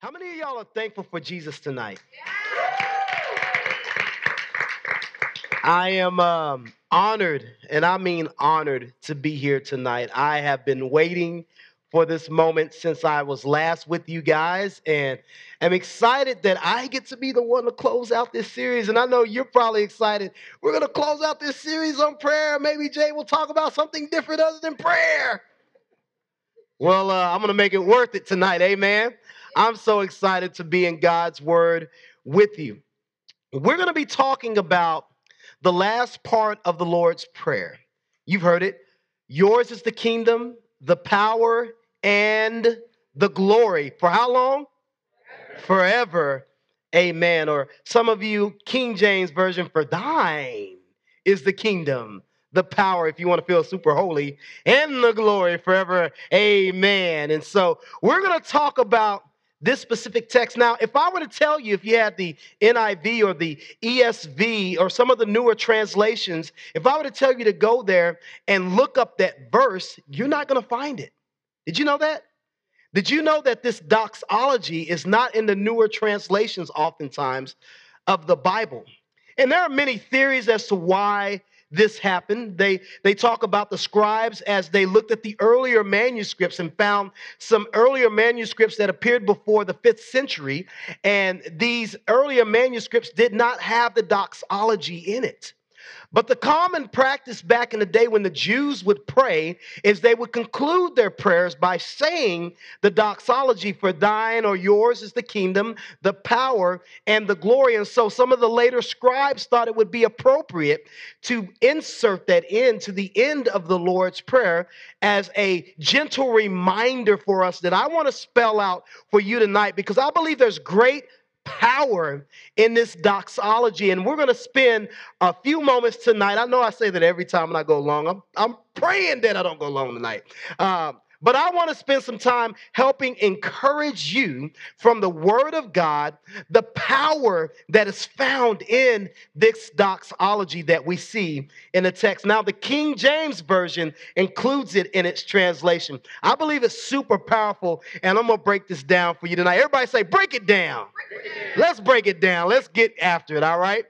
How many of y'all are thankful for Jesus tonight? I am um, honored, and I mean honored, to be here tonight. I have been waiting for this moment since I was last with you guys, and I'm excited that I get to be the one to close out this series. And I know you're probably excited. We're going to close out this series on prayer. Maybe Jay will talk about something different other than prayer. Well, uh, I'm going to make it worth it tonight. Amen. I'm so excited to be in God's Word with you. We're going to be talking about the last part of the Lord's Prayer. You've heard it. Yours is the kingdom, the power, and the glory. For how long? Forever. Amen. Or some of you, King James Version, for thine is the kingdom, the power, if you want to feel super holy, and the glory forever. Amen. And so we're going to talk about this specific text. Now, if I were to tell you, if you had the NIV or the ESV or some of the newer translations, if I were to tell you to go there and look up that verse, you're not going to find it. Did you know that? Did you know that this doxology is not in the newer translations, oftentimes, of the Bible? And there are many theories as to why this happened. They, they talk about the scribes as they looked at the earlier manuscripts and found some earlier manuscripts that appeared before the fifth century. And these earlier manuscripts did not have the doxology in it. But the common practice back in the day when the Jews would pray is they would conclude their prayers by saying the doxology for thine or yours is the kingdom, the power, and the glory. And so some of the later scribes thought it would be appropriate to insert that into the end of the Lord's Prayer as a gentle reminder for us that I want to spell out for you tonight because I believe there's great power in this doxology. And we're going to spend a few moments tonight. I know I say that every time when I go long. I'm, I'm praying that I don't go long tonight. Uh, but I want to spend some time helping encourage you from the Word of God, the power that is found in this doxology that we see in the text. Now, the King James Version includes it in its translation. I believe it's super powerful, and I'm going to break this down for you tonight. Everybody say, break it down. Break it down. Let's break it down. Let's get after it, all right?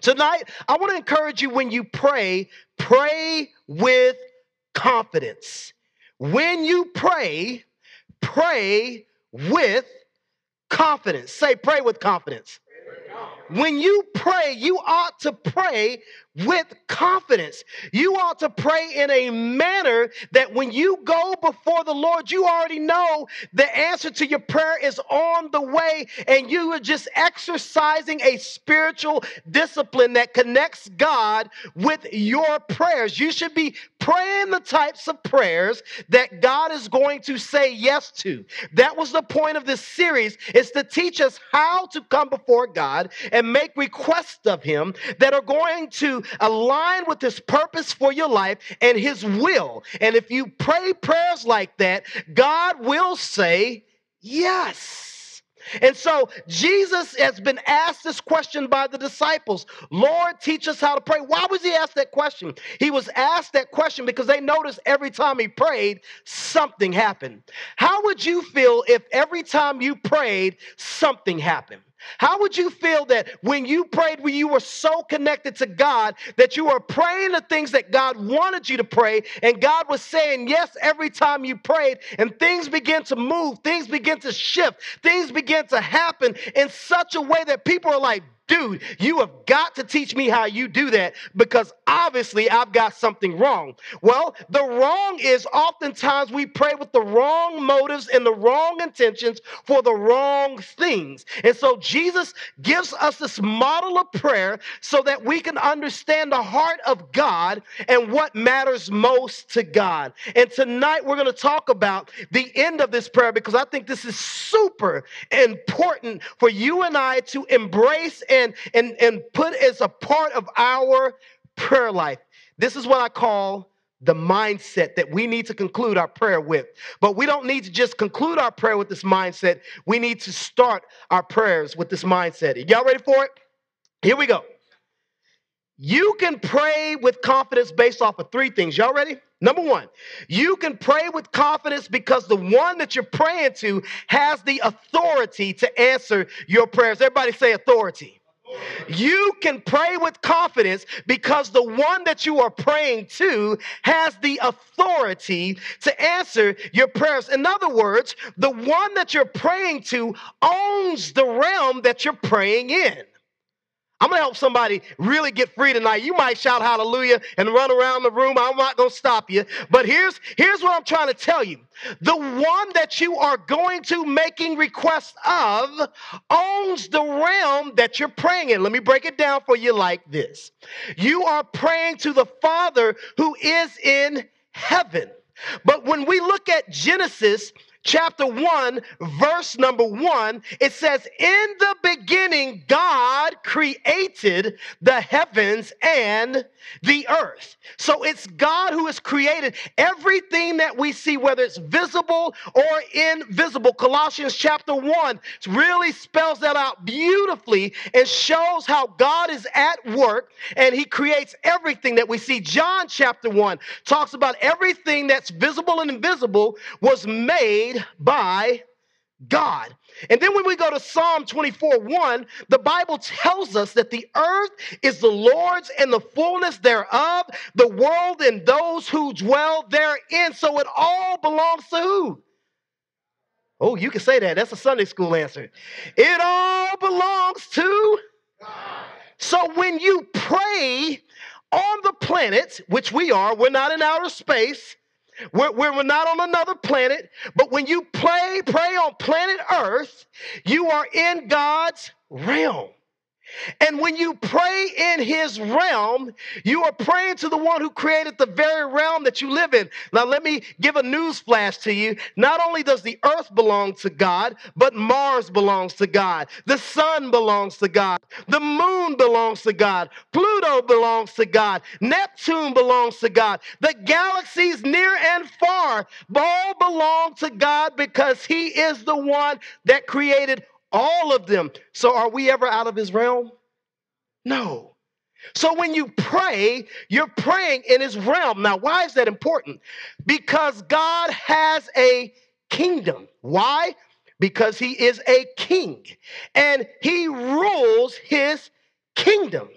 Tonight, I want to encourage you when you pray, pray with confidence. When you pray, pray with confidence. Say, pray with confidence. When you pray, you ought to pray with confidence. You ought to pray in a manner that when you go before the Lord, you already know the answer to your prayer is on the way, and you are just exercising a spiritual discipline that connects God with your prayers. You should be praying the types of prayers that God is going to say yes to. That was the point of this series is to teach us how to come before God and make requests of him that are going to align with his purpose for your life and his will. And if you pray prayers like that, God will say yes. And so Jesus has been asked this question by the disciples Lord, teach us how to pray. Why was he asked that question? He was asked that question because they noticed every time he prayed, something happened. How would you feel if every time you prayed, something happened? How would you feel that when you prayed, when you were so connected to God that you were praying the things that God wanted you to pray, and God was saying yes every time you prayed, and things began to move, things began to shift, things began to happen in such a way that people are like, dude, you have got to teach me how you do that because obviously I've got something wrong. Well, the wrong is oftentimes we pray with the wrong motives and the wrong intentions for the wrong things. And so Jesus gives us this model of prayer so that we can understand the heart of God and what matters most to God. And tonight we're going to talk about the end of this prayer because I think this is super important for you and I to embrace and, and, and put as a part of our prayer life. This is what I call the mindset that we need to conclude our prayer with. But we don't need to just conclude our prayer with this mindset. We need to start our prayers with this mindset. Y'all ready for it? Here we go. You can pray with confidence based off of three things. Y'all ready? Number one, you can pray with confidence because the one that you're praying to has the authority to answer your prayers. Everybody say authority. You can pray with confidence because the one that you are praying to has the authority to answer your prayers. In other words, the one that you're praying to owns the realm that you're praying in. I'm gonna help somebody really get free tonight. You might shout hallelujah and run around the room. I'm not gonna stop you. But here's here's what I'm trying to tell you. The one that you are going to making requests of owns the realm that you're praying in. Let me break it down for you like this. You are praying to the Father who is in heaven. But when we look at Genesis chapter 1, verse number 1, it says, In the beginning, God created the heavens and the earth. So it's God who has created everything that we see, whether it's visible or invisible. Colossians chapter 1 really spells that out beautifully and shows how God is at work and he creates everything that we see. John chapter 1 talks about everything that's visible and invisible was made by God. And then when we go to Psalm 24 1, the Bible tells us that the earth is the Lord's and the fullness thereof, the world and those who dwell therein. So it all belongs to who? Oh, you can say that. That's a Sunday school answer. It all belongs to God. So when you pray on the planet, which we are, we're not in outer space. We're, we're not on another planet, but when you play, pray on planet Earth, you are in God's realm. And when you pray in his realm, you are praying to the one who created the very realm that you live in. Now, let me give a news flash to you. Not only does the earth belong to God, but Mars belongs to God. The sun belongs to God. The moon belongs to God. Pluto belongs to God. Neptune belongs to God. The galaxies near and far all belong to God because he is the one that created all of them. So are we ever out of his realm? No. So when you pray, you're praying in his realm. Now, why is that important? Because God has a kingdom. Why? Because he is a king and he rules his kingdom.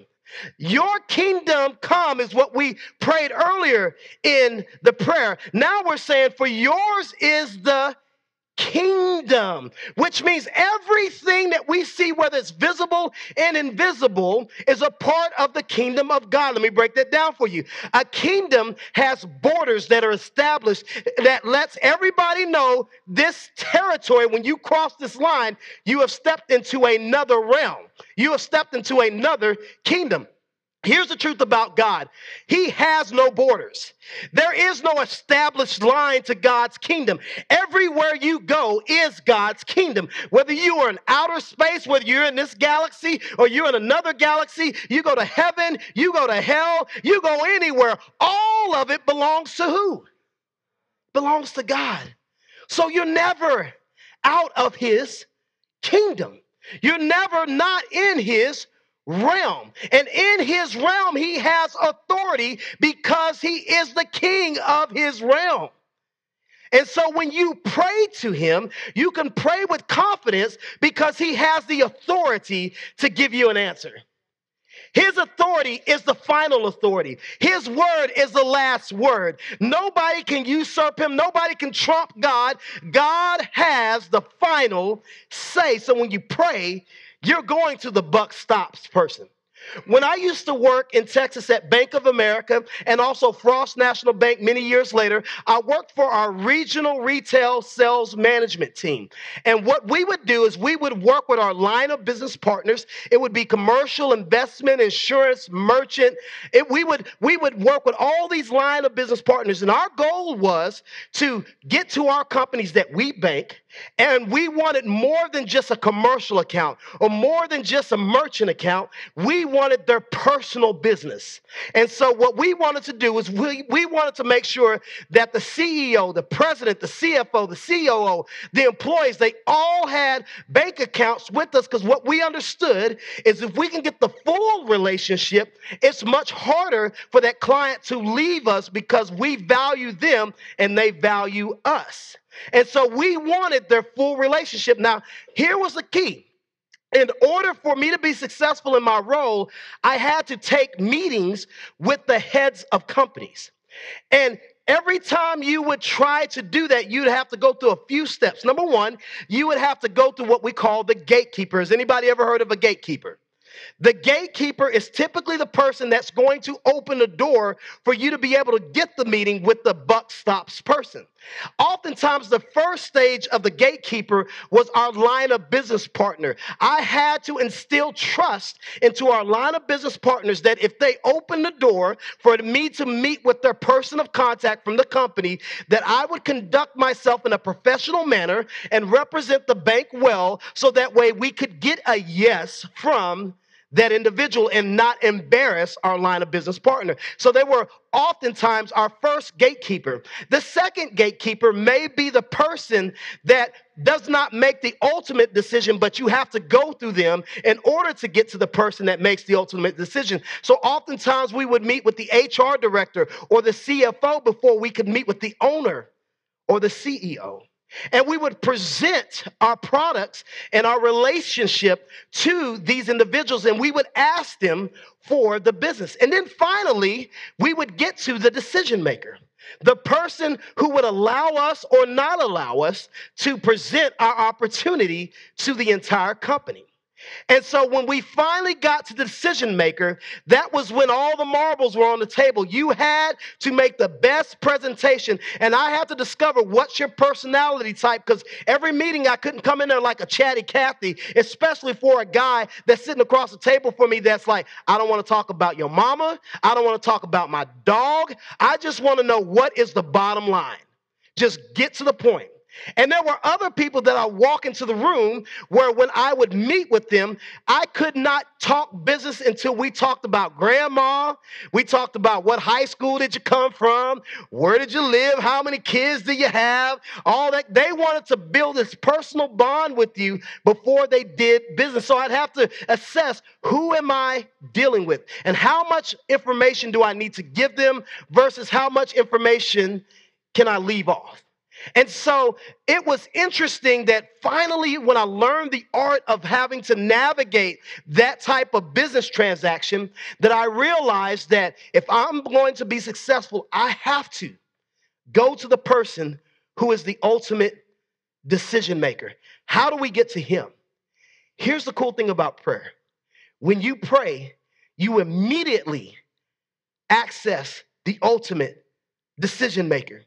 Your kingdom come is what we prayed earlier in the prayer. Now we're saying, for yours is the kingdom, which means everything that we see, whether it's visible and invisible, is a part of the kingdom of God. Let me break that down for you. A kingdom has borders that are established that lets everybody know this territory, when you cross this line, you have stepped into another realm, you have stepped into another kingdom. Here's the truth about God He has no borders. There is no established line to God's kingdom. Everywhere you go is God's kingdom. Whether you are in outer space, whether you're in this galaxy or you're in another galaxy, you go to heaven, you go to hell, you go anywhere, all of it belongs to who? Belongs to God. So you're never out of His kingdom. You're never not in His realm. And in his realm, he has authority because he is the king of his realm. And so when you pray to him, you can pray with confidence because he has the authority to give you an answer. His authority is the final authority. His word is the last word. Nobody can usurp him. Nobody can trump God. God has the final say. So when you pray, you're going to the buck stops person. When I used to work in Texas at Bank of America and also Frost National Bank many years later, I worked for our regional retail sales management team. And what we would do is we would work with our line of business partners. It would be commercial, investment, insurance, merchant. It, we would we would work with all these line of business partners and our goal was to get to our companies that we bank And we wanted more than just a commercial account or more than just a merchant account. We wanted their personal business. And so, what we wanted to do is we, we wanted to make sure that the CEO, the president, the CFO, the COO, the employees, they all had bank accounts with us because what we understood is if we can get the full relationship, it's much harder for that client to leave us because we value them and they value us. And so we wanted their full relationship. Now, here was the key. In order for me to be successful in my role, I had to take meetings with the heads of companies. And every time you would try to do that, you'd have to go through a few steps. Number one, you would have to go through what we call the gatekeeper. Has anybody ever heard of a gatekeeper? The gatekeeper is typically the person that's going to open the door for you to be able to get the meeting with the buck stops person. Oftentimes, the first stage of the gatekeeper was our line of business partner. I had to instill trust into our line of business partners that if they open the door for me to meet with their person of contact from the company, that I would conduct myself in a professional manner and represent the bank well so that way we could get a yes from that individual and not embarrass our line of business partner. So they were oftentimes our first gatekeeper. The second gatekeeper may be the person that does not make the ultimate decision, but you have to go through them in order to get to the person that makes the ultimate decision. So oftentimes we would meet with the HR director or the CFO before we could meet with the owner or the CEO. And we would present our products and our relationship to these individuals, and we would ask them for the business. And then finally, we would get to the decision maker, the person who would allow us or not allow us to present our opportunity to the entire company. And so when we finally got to the decision maker, that was when all the marbles were on the table. You had to make the best presentation. And I had to discover what's your personality type because every meeting I couldn't come in there like a chatty Cathy, especially for a guy that's sitting across the table for me that's like, I don't want to talk about your mama. I don't want to talk about my dog. I just want to know what is the bottom line. Just get to the point. And there were other people that I walk into the room where when I would meet with them, I could not talk business until we talked about grandma. We talked about what high school did you come from? Where did you live? How many kids do you have? All that. They wanted to build this personal bond with you before they did business. So I'd have to assess who am I dealing with and how much information do I need to give them versus how much information can I leave off? And so it was interesting that finally, when I learned the art of having to navigate that type of business transaction, that I realized that if I'm going to be successful, I have to go to the person who is the ultimate decision maker. How do we get to him? Here's the cool thing about prayer when you pray, you immediately access the ultimate decision maker.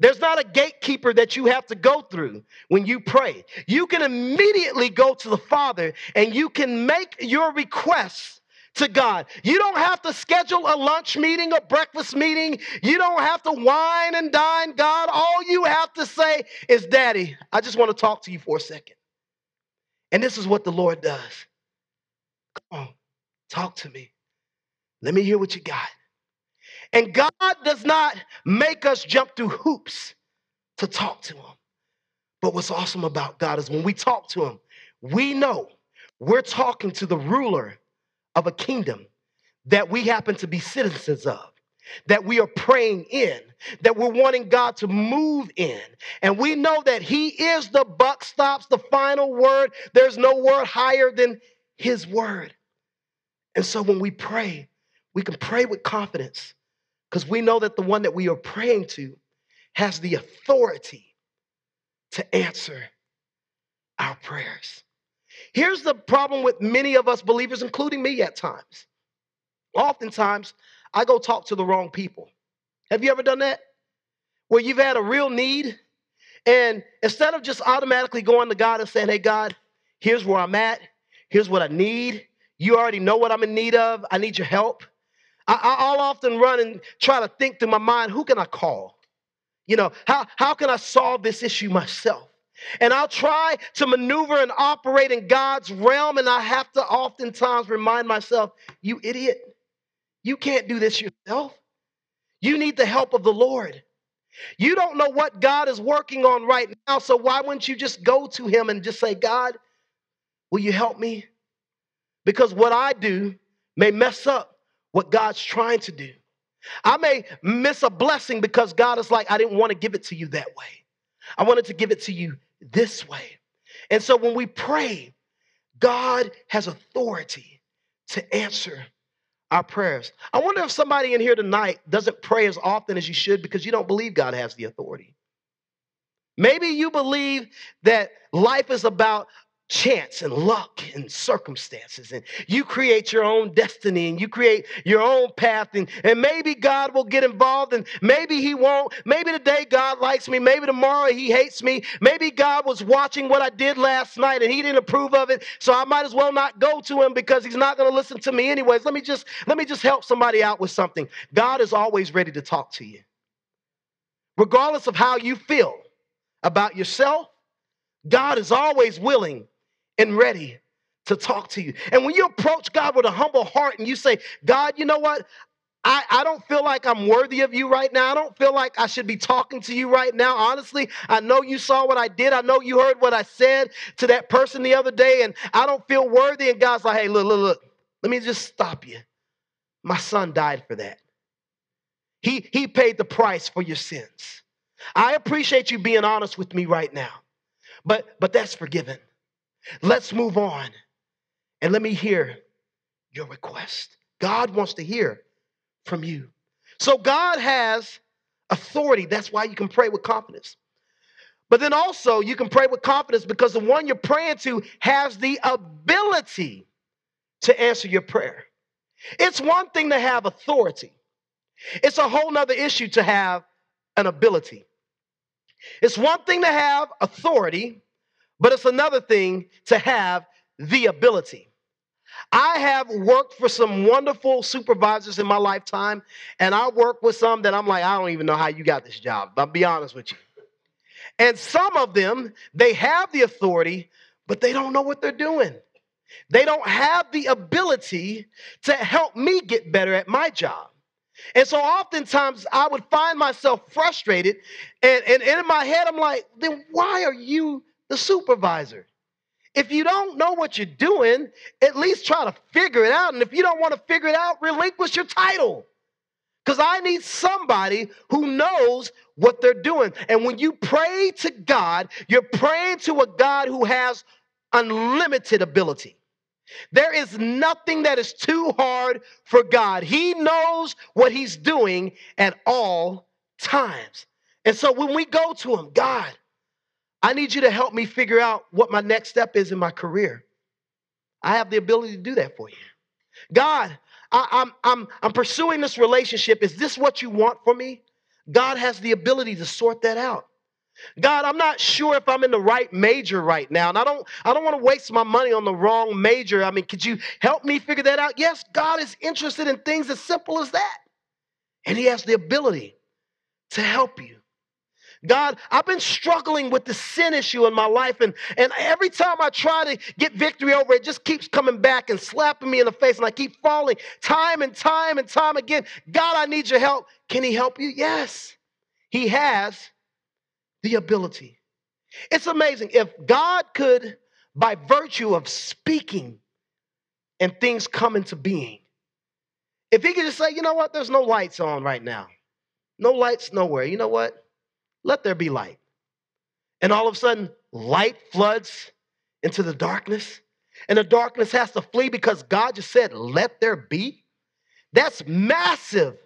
There's not a gatekeeper that you have to go through when you pray. You can immediately go to the Father and you can make your requests to God. You don't have to schedule a lunch meeting, a breakfast meeting. You don't have to wine and dine God. All you have to say is, Daddy, I just want to talk to you for a second. And this is what the Lord does. Come on, talk to me. Let me hear what you got. And God does not make us jump through hoops to talk to Him. But what's awesome about God is when we talk to Him, we know we're talking to the ruler of a kingdom that we happen to be citizens of. That we are praying in, that we're wanting God to move in. And we know that He is the buck stops, the final word. There's no word higher than His word. And so when we pray, we can pray with confidence because we know that the one that we are praying to has the authority to answer our prayers. Here's the problem with many of us believers, including me at times. Oftentimes, I go talk to the wrong people. Have you ever done that? Where you've had a real need, and instead of just automatically going to God and saying, Hey, God, here's where I'm at, here's what I need. You already know what I'm in need of. I need your help. I, will often run and try to think through my mind, who can I call? You know, how, how can I solve this issue myself? And I'll try to maneuver and operate in God's realm, and I have to oftentimes remind myself, you idiot, you can't do this yourself. You need the help of the Lord. You don't know what God is working on right now, so why wouldn't you just go to Him and just say, God, will you help me? Because what I do may mess up what God's trying to do. I may miss a blessing because God is like, I didn't want to give it to you that way. I wanted to give it to you this way. And so when we pray, God has authority to answer our prayers. I wonder if somebody in here tonight doesn't pray as often as you should because you don't believe God has the authority. Maybe you believe that life is about chance and luck and circumstances and you create your own destiny and you create your own path and, and maybe god will get involved and maybe he won't. Maybe today god likes me maybe tomorrow he hates me. Maybe god was watching what i did last night and he didn't approve of it so i might as well not go to him because he's not going to listen to me anyways. Let me just let me just help somebody out with something. God is always ready to talk to you. Regardless of how you feel about yourself god is always willing and ready to talk to you. And when you approach God with a humble heart and you say, God, you know what? I, I don't feel like I'm worthy of you right now. I don't feel like I should be talking to you right now. Honestly, I know you saw what I did. I know you heard what I said to that person the other day, and I don't feel worthy. And God's like, hey, look, look, look, let me just stop you. My son died for that. He, he paid the price for your sins. I appreciate you being honest with me right now, but, but that's forgiven. Let's move on and let me hear your request. God wants to hear from you. So God has authority. That's why you can pray with confidence. But then also, you can pray with confidence because the one you're praying to has the ability to answer your prayer. It's one thing to have authority, it's a whole nother issue to have an ability. It's one thing to have authority, but it's another thing to have the ability. I have worked for some wonderful supervisors in my lifetime, and I work with some that I'm like, I don't even know how you got this job. I'll be honest with you. And some of them, they have the authority, but they don't know what they're doing. They don't have the ability to help me get better at my job. And so oftentimes I would find myself frustrated, and, and, and in my head, I'm like, then why are you the supervisor. If you don't know what you're doing, at least try to figure it out. And if you don't want to figure it out, relinquish your title. Because I need somebody who knows what they're doing. And when you pray to God, you're praying to a God who has unlimited ability. There is nothing that is too hard for God. He knows what He's doing at all times. And so when we go to Him, God, I need you to help me figure out what my next step is in my career. I have the ability to do that for you. God, I, am I'm, I'm, I'm pursuing this relationship. Is this what you want for me? God has the ability to sort that out. God, I'm not sure if I'm in the right major right now. And I don't I don't want to waste my money on the wrong major. I mean, could you help me figure that out? Yes, God is interested in things as simple as that. And he has the ability to help you. God, I've been struggling with the sin issue in my life, and, and every time I try to get victory over it, it just keeps coming back and slapping me in the face, and I keep falling time and time and time again. God, I need your help. Can He help you? Yes, He has the ability. It's amazing. If God could, by virtue of speaking and things come into being, if He could just say, you know what, there's no lights on right now, no lights nowhere, you know what? Let there be light. And all of a sudden, light floods into the darkness, and the darkness has to flee because God just said, let there be. That's massive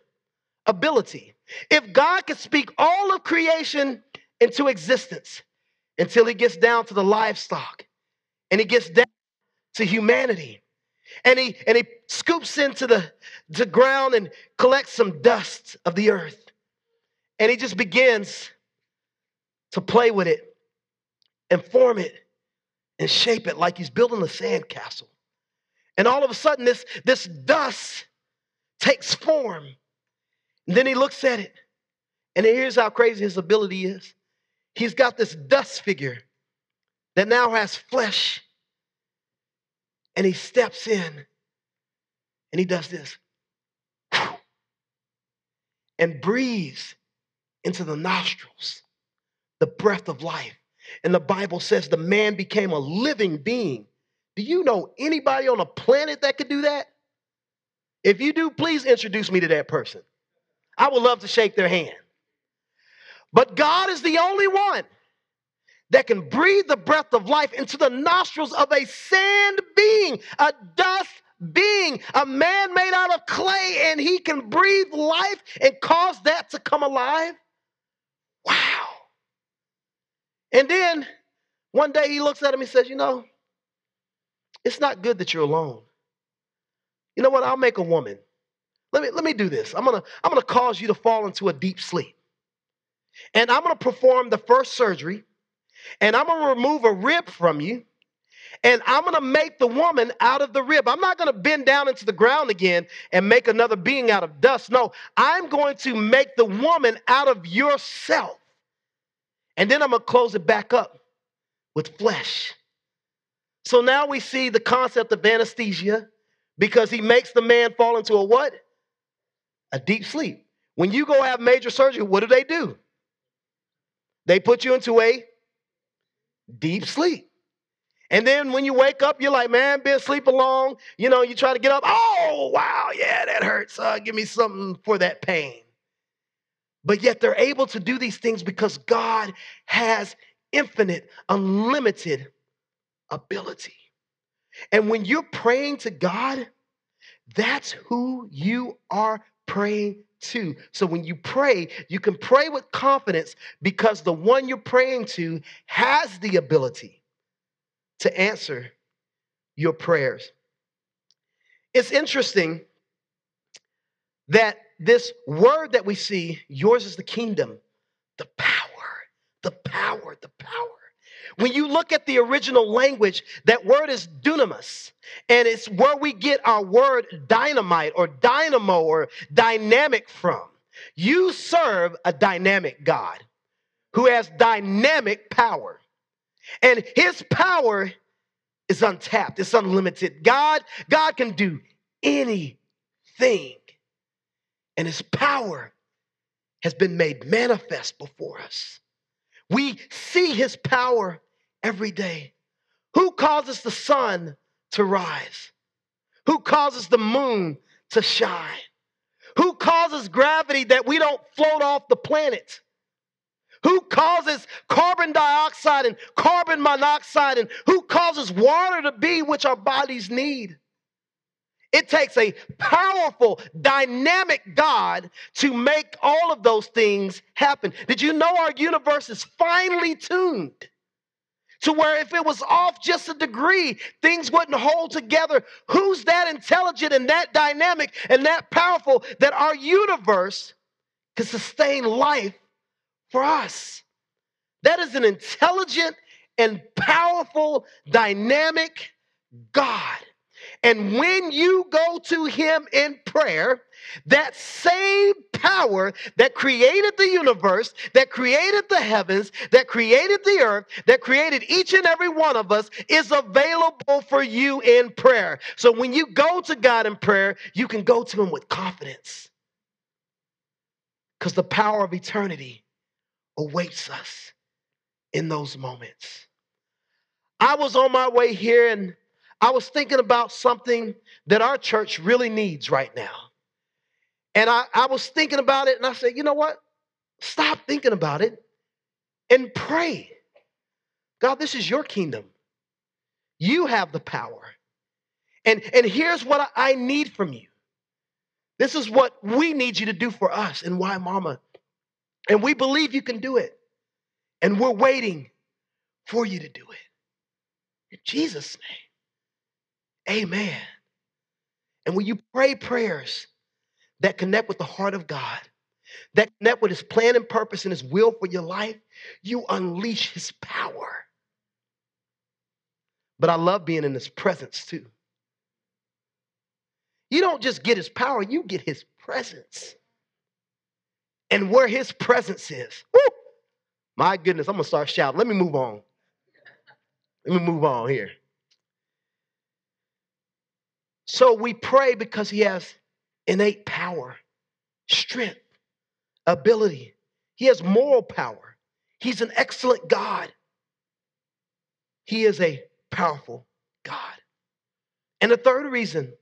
ability. If God could speak all of creation into existence until he gets down to the livestock and he gets down to humanity and he and he scoops into the, the ground and collects some dust of the earth and he just begins to play with it and form it and shape it like he's building a sandcastle. And all of a sudden, this, this dust takes form. And then he looks at it. And here's how crazy his ability is. He's got this dust figure that now has flesh. And he steps in and he does this and breathes into the nostrils the breath of life. And the Bible says the man became a living being. Do you know anybody on the planet that could do that? If you do, please introduce me to that person. I would love to shake their hand. But God is the only one that can breathe the breath of life into the nostrils of a sand being, a dust being, a man made out of clay, and he can breathe life and cause that to come alive. Wow. And then one day he looks at him and says, You know, it's not good that you're alone. You know what? I'll make a woman. Let me, let me do this. I'm gonna, I'm gonna cause you to fall into a deep sleep. And I'm gonna perform the first surgery, and I'm gonna remove a rib from you, and I'm gonna make the woman out of the rib. I'm not gonna bend down into the ground again and make another being out of dust. No, I'm going to make the woman out of yourself. And then I'm gonna close it back up with flesh. So now we see the concept of anesthesia because he makes the man fall into a what? A deep sleep. When you go have major surgery, what do they do? They put you into a deep sleep. And then when you wake up, you're like, man, been sleeping long. You know, you try to get up. Oh, wow, yeah, that hurts. Uh, give me something for that pain. But yet they're able to do these things because God has infinite, unlimited ability. And when you're praying to God, that's who you are praying to. So when you pray, you can pray with confidence because the one you're praying to has the ability to answer your prayers. It's interesting that this word that we see, yours is the kingdom, the power, the power, the power. When you look at the original language, that word is dunamis, and it's where we get our word dynamite or dynamo or dynamic from. You serve a dynamic God who has dynamic power. And his power is untapped, it's unlimited. God, God can do anything. And his power has been made manifest before us. We see his power every day. Who causes the sun to rise? Who causes the moon to shine? Who causes gravity that we don't float off the planet? Who causes carbon dioxide and carbon monoxide? And who causes water to be which our bodies need? It takes a powerful, dynamic God to make all of those things happen. Did you know our universe is finely tuned? To where if it was off just a degree, things wouldn't hold together. Who's that intelligent and that dynamic and that powerful that our universe can sustain life for us? That is an intelligent and powerful, dynamic God. And when you go to him in prayer, that same power that created the universe, that created the heavens, that created the earth, that created each and every one of us is available for you in prayer. So when you go to God in prayer, you can go to him with confidence. Because the power of eternity awaits us in those moments. I was on my way here and I was thinking about something that our church really needs right now. And I, I was thinking about it and I said, you know what? Stop thinking about it and pray. God, this is your kingdom. You have the power. And, and here's what I need from you. This is what we need you to do for us and why, Mama. And we believe you can do it. And we're waiting for you to do it. In Jesus' name. Amen. And when you pray prayers that connect with the heart of God, that connect with his plan and purpose and his will for your life, you unleash his power. But I love being in his presence too. You don't just get his power, you get his presence. And where his presence is, my goodness, I'm gonna start shouting. Let me move on. Let me move on here. So we pray because he has innate power, strength, ability. He has moral power. He's an excellent God. He is a powerful God. And the third reason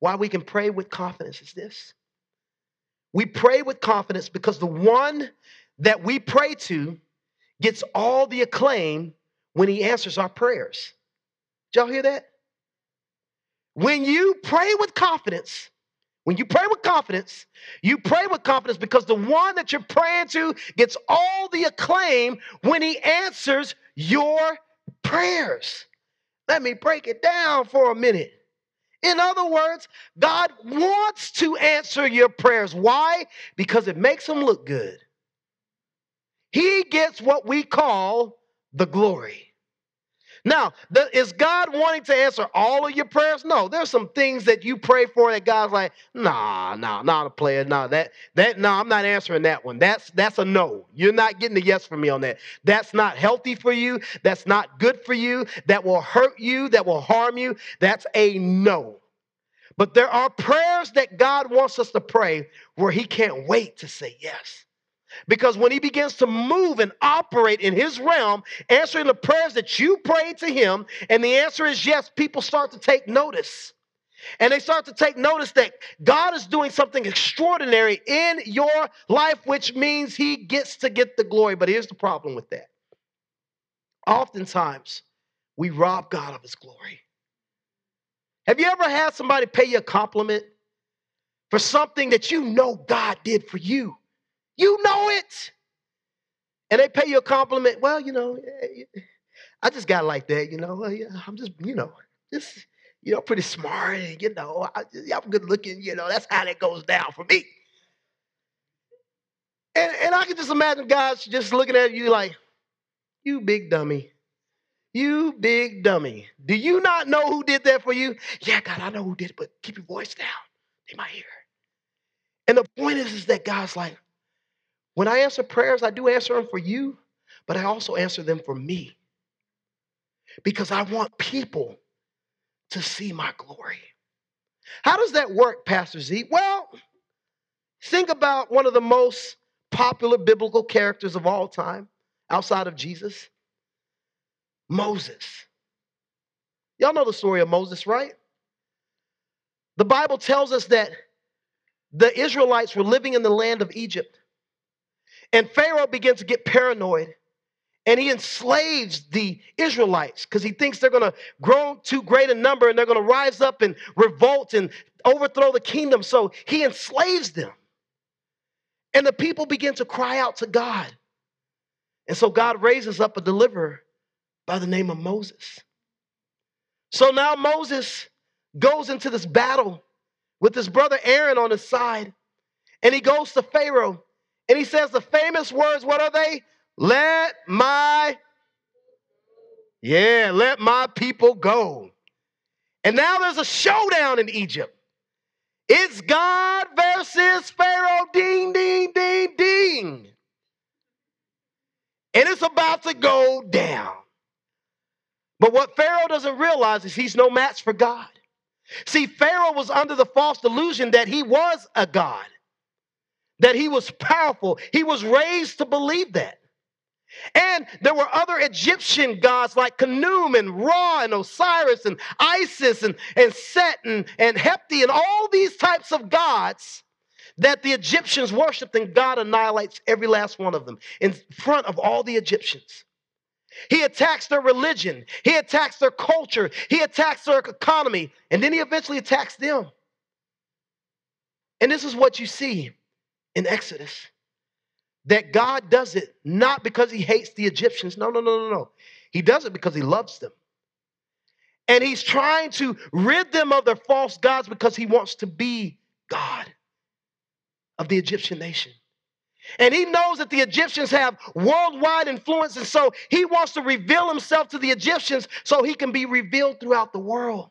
why we can pray with confidence is this we pray with confidence because the one that we pray to gets all the acclaim when he answers our prayers. Did y'all hear that? When you pray with confidence, when you pray with confidence, you pray with confidence because the one that you're praying to gets all the acclaim when he answers your prayers. Let me break it down for a minute. In other words, God wants to answer your prayers. Why? Because it makes him look good. He gets what we call the glory. Now, the, is God wanting to answer all of your prayers? No, there's some things that you pray for that God's like, nah, nah, not a player. Nah, that that no, nah, I'm not answering that one. That's that's a no. You're not getting a yes from me on that. That's not healthy for you. That's not good for you. That will hurt you. That will harm you. That's a no. But there are prayers that God wants us to pray where He can't wait to say yes. Because when he begins to move and operate in his realm, answering the prayers that you prayed to him, and the answer is yes, people start to take notice. And they start to take notice that God is doing something extraordinary in your life, which means he gets to get the glory. But here's the problem with that. Oftentimes, we rob God of his glory. Have you ever had somebody pay you a compliment for something that you know God did for you? You know it. And they pay you a compliment. Well, you know, I just got like that, you know. I'm just, you know, just, you know, pretty smart and, you know, I, am good looking, you know, that's how that goes down for me. And, and I can just imagine guys just looking at you like, you big dummy. You big dummy. Do you not know who did that for you? Yeah, God, I know who did it, but keep your voice down. They might hear. And the point is, is that God's like, when I answer prayers, I do answer them for you, but I also answer them for me because I want people to see my glory. How does that work, Pastor Z? Well, think about one of the most popular biblical characters of all time outside of Jesus Moses. Y'all know the story of Moses, right? The Bible tells us that the Israelites were living in the land of Egypt. And Pharaoh begins to get paranoid and he enslaves the Israelites because he thinks they're going to grow too great a number and they're going to rise up and revolt and overthrow the kingdom. So he enslaves them. And the people begin to cry out to God. And so God raises up a deliverer by the name of Moses. So now Moses goes into this battle with his brother Aaron on his side. And he goes to Pharaoh and he says the famous words, what are they? Let my, yeah, let my people go. And now there's a showdown in Egypt. It's God versus Pharaoh. Ding, ding, ding, ding. And it's about to go down. But what Pharaoh doesn't realize is he's no match for God. See, Pharaoh was under the false delusion that he was a God that he was powerful. He was raised to believe that. And there were other Egyptian gods like Khnum and Ra and Osiris and Isis and, and Set and, and Hepti and all these types of gods that the Egyptians worshiped, and God annihilates every last one of them in front of all the Egyptians. He attacks their religion, he attacks their culture, he attacks their economy, and then he eventually attacks them. And this is what you see in Exodus that God does it not because he hates the Egyptians. No, no, no, no, no. He does it because he loves them. And he's trying to rid them of their false gods because he wants to be God of the Egyptian nation. And he knows that the Egyptians have worldwide influence, and so he wants to reveal himself to the Egyptians so he can be revealed throughout the world.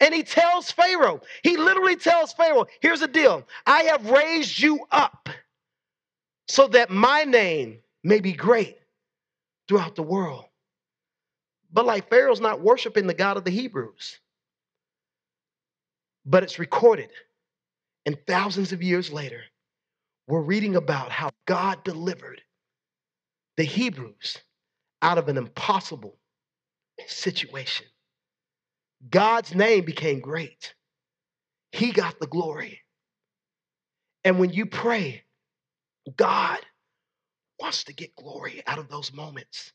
And he tells Pharaoh, he literally tells Pharaoh, here's the deal I have raised you up so that my name may be great throughout the world. But like Pharaoh's not worshiping the God of the Hebrews. But it's recorded. And thousands of years later, we're reading about how God delivered the Hebrews out of an impossible situation. God's name became great. He got the glory. And when you pray, God wants to get glory out of those moments.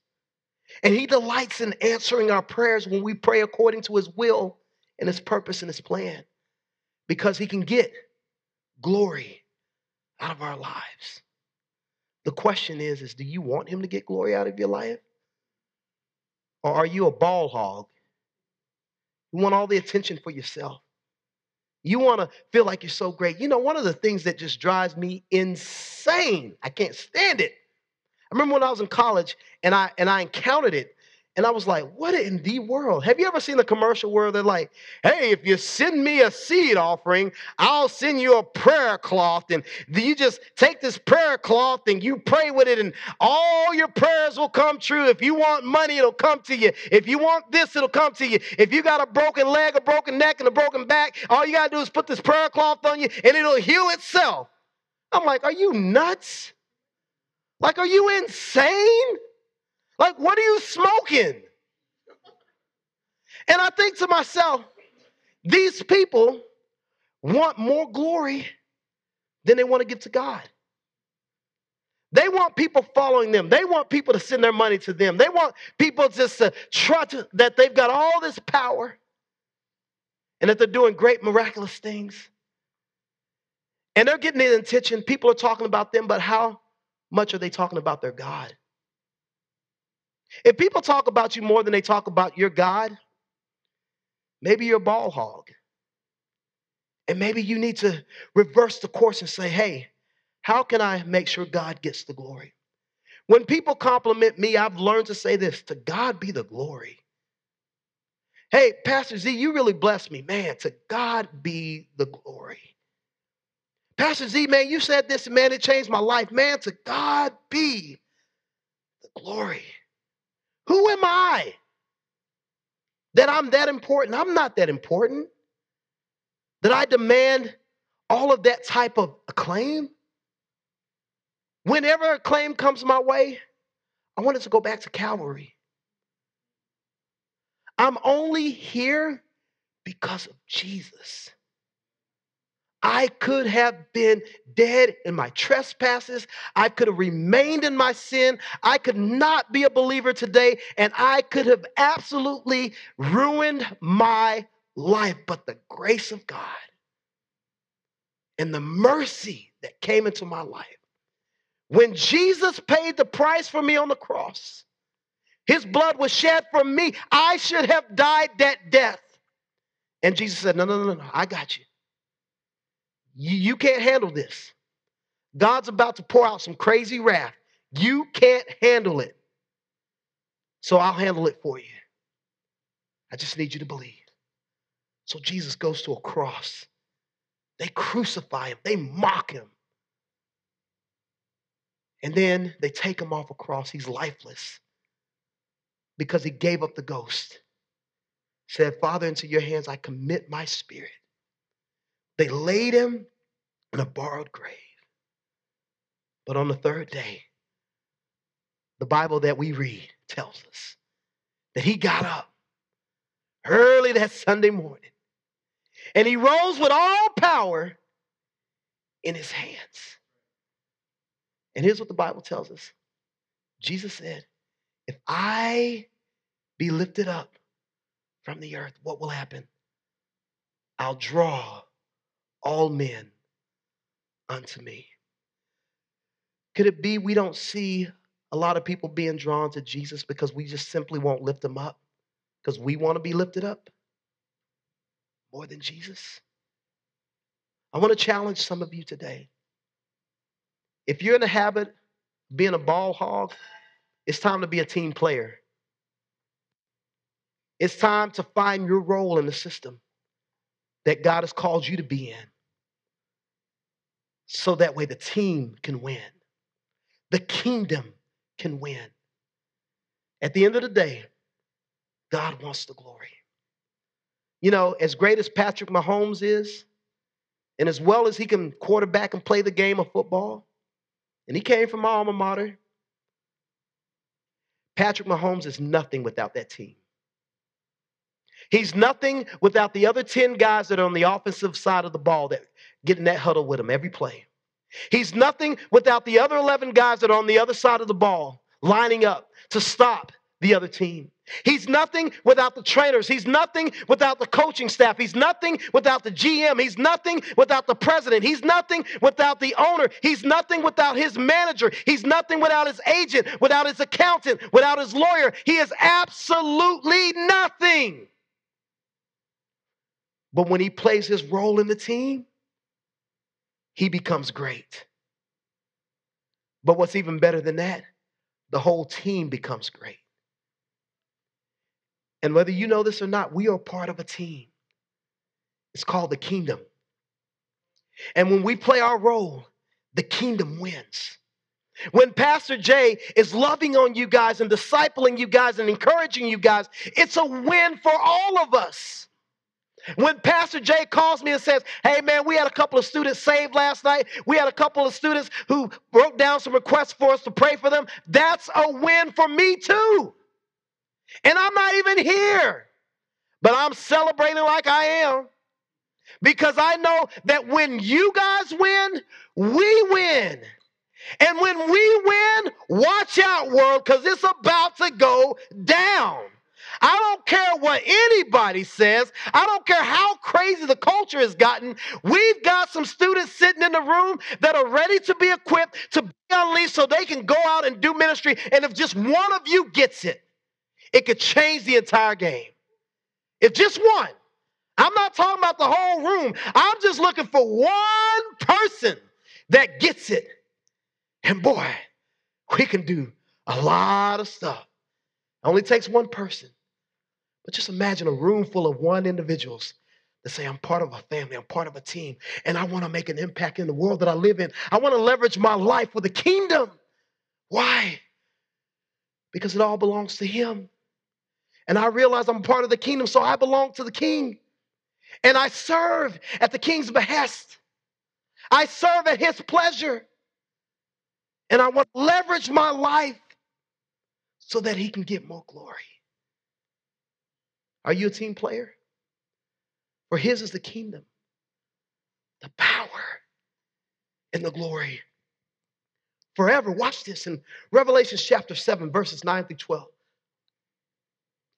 And He delights in answering our prayers when we pray according to His will and His purpose and His plan because He can get glory out of our lives. The question is, is do you want him to get glory out of your life? Or are you a ball hog? You want all the attention for yourself. You want to feel like you're so great. You know, one of the things that just drives me insane, I can't stand it. I remember when I was in college and I and I encountered it and I was like, what in the world? Have you ever seen a commercial where they're like, hey, if you send me a seed offering, I'll send you a prayer cloth. And you just take this prayer cloth and you pray with it, and all your prayers will come true. If you want money, it'll come to you. If you want this, it'll come to you. If you got a broken leg, a broken neck, and a broken back, all you got to do is put this prayer cloth on you and it'll heal itself. I'm like, are you nuts? Like, are you insane? Like, what are you smoking? And I think to myself, these people want more glory than they want to give to God. They want people following them. They want people to send their money to them. They want people just to trust that they've got all this power and that they're doing great, miraculous things. And they're getting the attention. People are talking about them, but how much are they talking about their God? If people talk about you more than they talk about your God, maybe you're a ball hog. And maybe you need to reverse the course and say, hey, how can I make sure God gets the glory? When people compliment me, I've learned to say this to God be the glory. Hey, Pastor Z, you really blessed me. Man, to God be the glory. Pastor Z, man, you said this, man, it changed my life. Man, to God be the glory. Who am I? That I'm that important? I'm not that important. That I demand all of that type of acclaim? Whenever acclaim comes my way, I want it to go back to Calvary. I'm only here because of Jesus. I could have been dead in my trespasses. I could have remained in my sin. I could not be a believer today, and I could have absolutely ruined my life. But the grace of God and the mercy that came into my life, when Jesus paid the price for me on the cross, his blood was shed for me. I should have died that death. And Jesus said, No, no, no, no, I got you. You, you can't handle this. God's about to pour out some crazy wrath. You can't handle it. So I'll handle it for you. I just need you to believe. So Jesus goes to a cross. They crucify him, they mock him. And then they take him off a cross. He's lifeless because he gave up the ghost. Said, Father, into your hands I commit my spirit. They laid him in a borrowed grave. But on the third day, the Bible that we read tells us that he got up early that Sunday morning and he rose with all power in his hands. And here's what the Bible tells us Jesus said, If I be lifted up from the earth, what will happen? I'll draw all men unto me. Could it be we don't see a lot of people being drawn to Jesus because we just simply won't lift them up? Because we want to be lifted up more than Jesus? I want to challenge some of you today. If you're in the habit of being a ball hog, it's time to be a team player. It's time to find your role in the system that God has called you to be in so that way the team can win, the kingdom can win. At the end of the day, God wants the glory. You know, as great as Patrick Mahomes is, and as well as he can quarterback and play the game of football, and he came from my alma mater, Patrick Mahomes is nothing without that team. He's nothing without the other 10 guys that are on the offensive side of the ball that get in that huddle with him every play. He's nothing without the other 11 guys that are on the other side of the ball lining up to stop the other team. He's nothing without the trainers. He's nothing without the coaching staff. He's nothing without the GM. He's nothing without the president. He's nothing without the owner. He's nothing without his manager. He's nothing without his agent, without his accountant, without his lawyer. He is absolutely nothing. But when he plays his role in the team, he becomes great. But what's even better than that, the whole team becomes great. And whether you know this or not, we are part of a team. It's called the kingdom. And when we play our role, the kingdom wins. When Pastor Jay is loving on you guys and discipling you guys and encouraging you guys, it's a win for all of us. When Pastor Jay calls me and says, Hey man, we had a couple of students saved last night. We had a couple of students who wrote down some requests for us to pray for them. That's a win for me too. And I'm not even here, but I'm celebrating like I am because I know that when you guys win, we win. And when we win, watch out, world, because it's about to go down. I don't care what anybody says. I don't care how crazy the culture has gotten. We've got some students sitting in the room that are ready to be equipped to be unleashed so they can go out and do ministry. And if just one of you gets it, it could change the entire game. If just one, I'm not talking about the whole room. I'm just looking for one person that gets it. And boy, we can do a lot of stuff. It only takes one person. But just imagine a room full of one individuals that say, I'm part of a family, I'm part of a team, and I want to make an impact in the world that I live in. I want to leverage my life for the kingdom. Why? Because it all belongs to Him. And I realize I'm part of the kingdom, so I belong to the king. And I serve at the king's behest. I serve at his pleasure. And I want to leverage my life so that he can get more glory. Are you a team player? For his is the kingdom, the power, and the glory forever. Watch this in Revelation chapter 7, verses 9 through 12.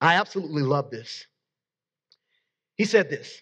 I absolutely love this. He said this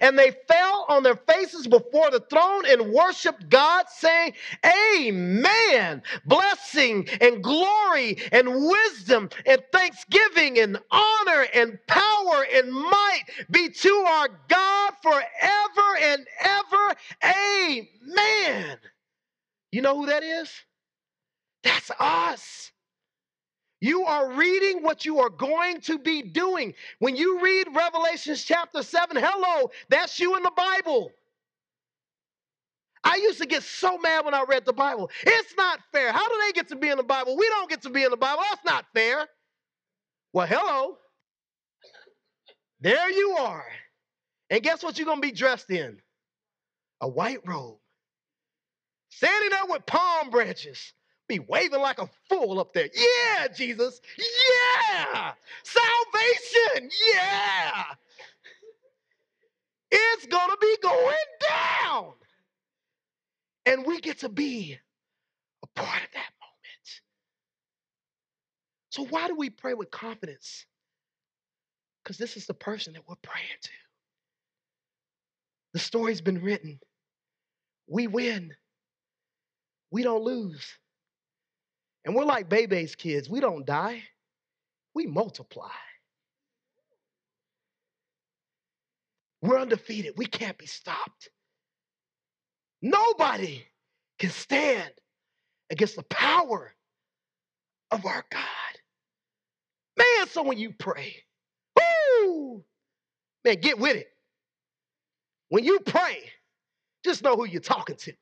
and they fell on their faces before the throne and worshiped God, saying, Amen. Blessing and glory and wisdom and thanksgiving and honor and power and might be to our God forever and ever. Amen. You know who that is? That's us. You are reading what you are going to be doing. When you read Revelations chapter 7, hello, that's you in the Bible. I used to get so mad when I read the Bible. It's not fair. How do they get to be in the Bible? We don't get to be in the Bible. That's not fair. Well, hello. There you are. And guess what you're going to be dressed in? A white robe. Standing there with palm branches be waving like a fool up there. Yeah, Jesus. Yeah. Salvation. Yeah. It's going to be going down. And we get to be a part of that moment. So, why do we pray with confidence? Because this is the person that we're praying to. The story's been written. We win, we don't lose. And we're like Bebe's kids. We don't die, we multiply. We're undefeated. We can't be stopped. Nobody can stand against the power of our God. Man, so when you pray, woo, man, get with it. When you pray, just know who you're talking to.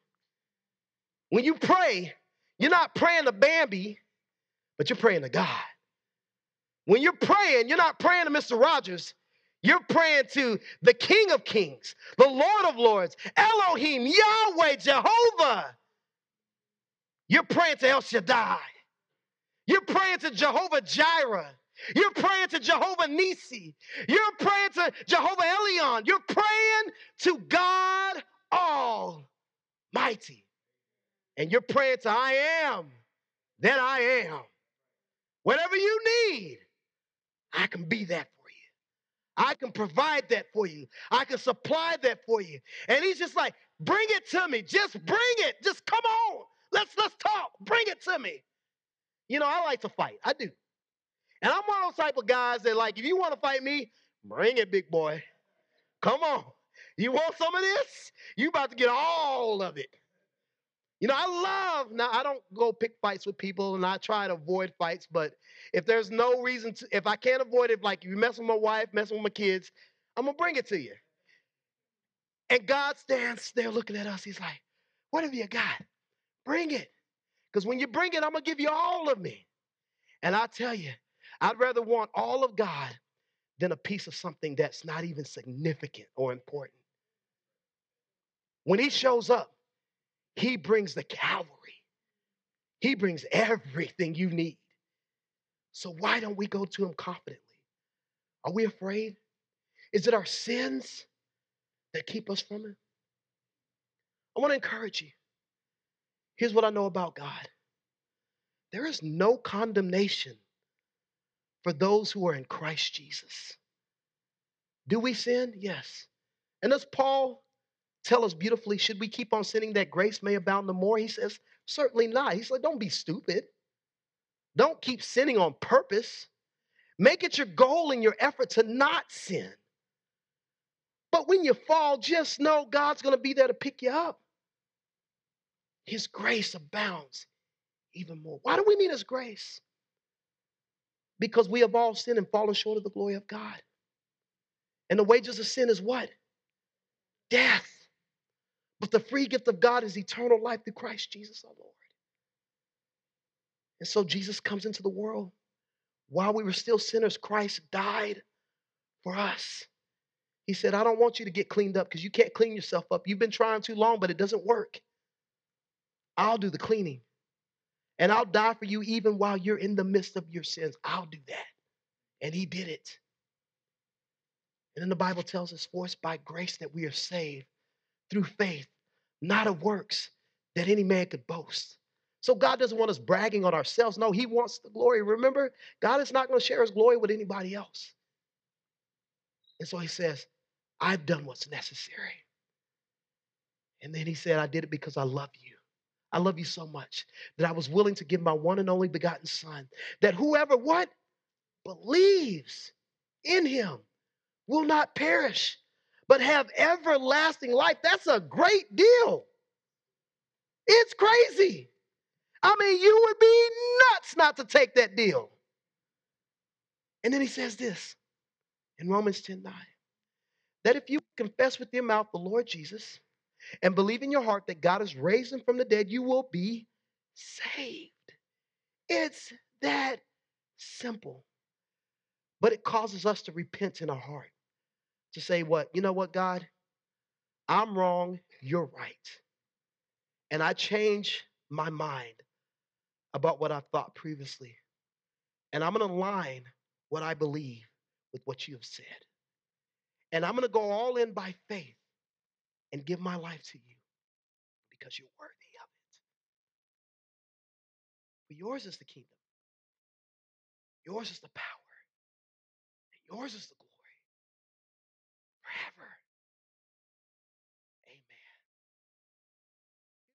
When you pray, you're not praying to Bambi, but you're praying to God. When you're praying, you're not praying to Mr. Rogers. You're praying to the King of Kings, the Lord of Lords, Elohim, Yahweh, Jehovah. You're praying to El Shaddai. You're praying to Jehovah Jireh. You're praying to Jehovah Nissi. You're praying to Jehovah Elion. You're praying to God Almighty. And you're praying to I am that I am. Whatever you need, I can be that for you. I can provide that for you. I can supply that for you. And he's just like, bring it to me. Just bring it. Just come on. Let's let's talk. Bring it to me. You know, I like to fight. I do. And I'm one of those type of guys that, like, if you want to fight me, bring it, big boy. Come on. You want some of this? You about to get all of it. You know, I love, now I don't go pick fights with people and I try to avoid fights, but if there's no reason to, if I can't avoid it, like you mess with my wife, messing with my kids, I'm to bring it to you. And God stands there looking at us. He's like, what have you got? Bring it. Because when you bring it, I'm to give you all of me. And I tell you, I'd rather want all of God than a piece of something that's not even significant or important. When He shows up, He brings the cavalry, He brings everything you need. So why don't we go to Him confidently? Are we afraid? Is it our sins that keep us from Him? I want to encourage you. Here's what I know about God there is no condemnation for those who are in Christ Jesus. Do we sin? Yes. And as Paul tell us beautifully, should we keep on sinning that grace may abound the more? He says, certainly not. He's like, don't be stupid. Don't keep sinning on purpose. Make it your goal and your effort to not sin. But when you fall, just know God's going to be there to pick you up. His grace abounds even more. Why do we need His grace? Because we have all sinned and fallen short of the glory of God. And the wages of sin is what? Death. But the free gift of God is eternal life through Christ Jesus our Lord. And so Jesus comes into the world. While we were still sinners, Christ died for us. He said, I don't want you to get cleaned up because you can't clean yourself up. You've been trying too long, but it doesn't work. I'll do the cleaning. And I'll die for you even while you're in the midst of your sins. I'll do that. And he did it. And then the Bible tells us, for it's by grace that we are saved through faith, not of works that any man could boast. So God doesn't want us bragging on ourselves. No, he wants the glory. Remember, God is not going to share his glory with anybody else. And so he says, I've done what's necessary. And then he said, I did it because I love you. I love you so much that I was willing to give my one and only begotten son, that whoever what? Believes in him will not perish, but have everlasting life. That's a great deal. It's crazy. I mean, you would be nuts not to take that deal. And then he says this in Romans 10 9 that if you confess with your mouth the Lord Jesus and believe in your heart that God has raised him from the dead, you will be saved. It's that simple. But it causes us to repent in our heart. To say, what? You know what, God? I'm wrong, you're right. And I change my mind about what I thought previously. And I'm going to align what I believe with what you have said. And I'm going to go all in by faith and give my life to you because you're worthy of it. But yours is the kingdom, yours is the power, and yours is the glory forever.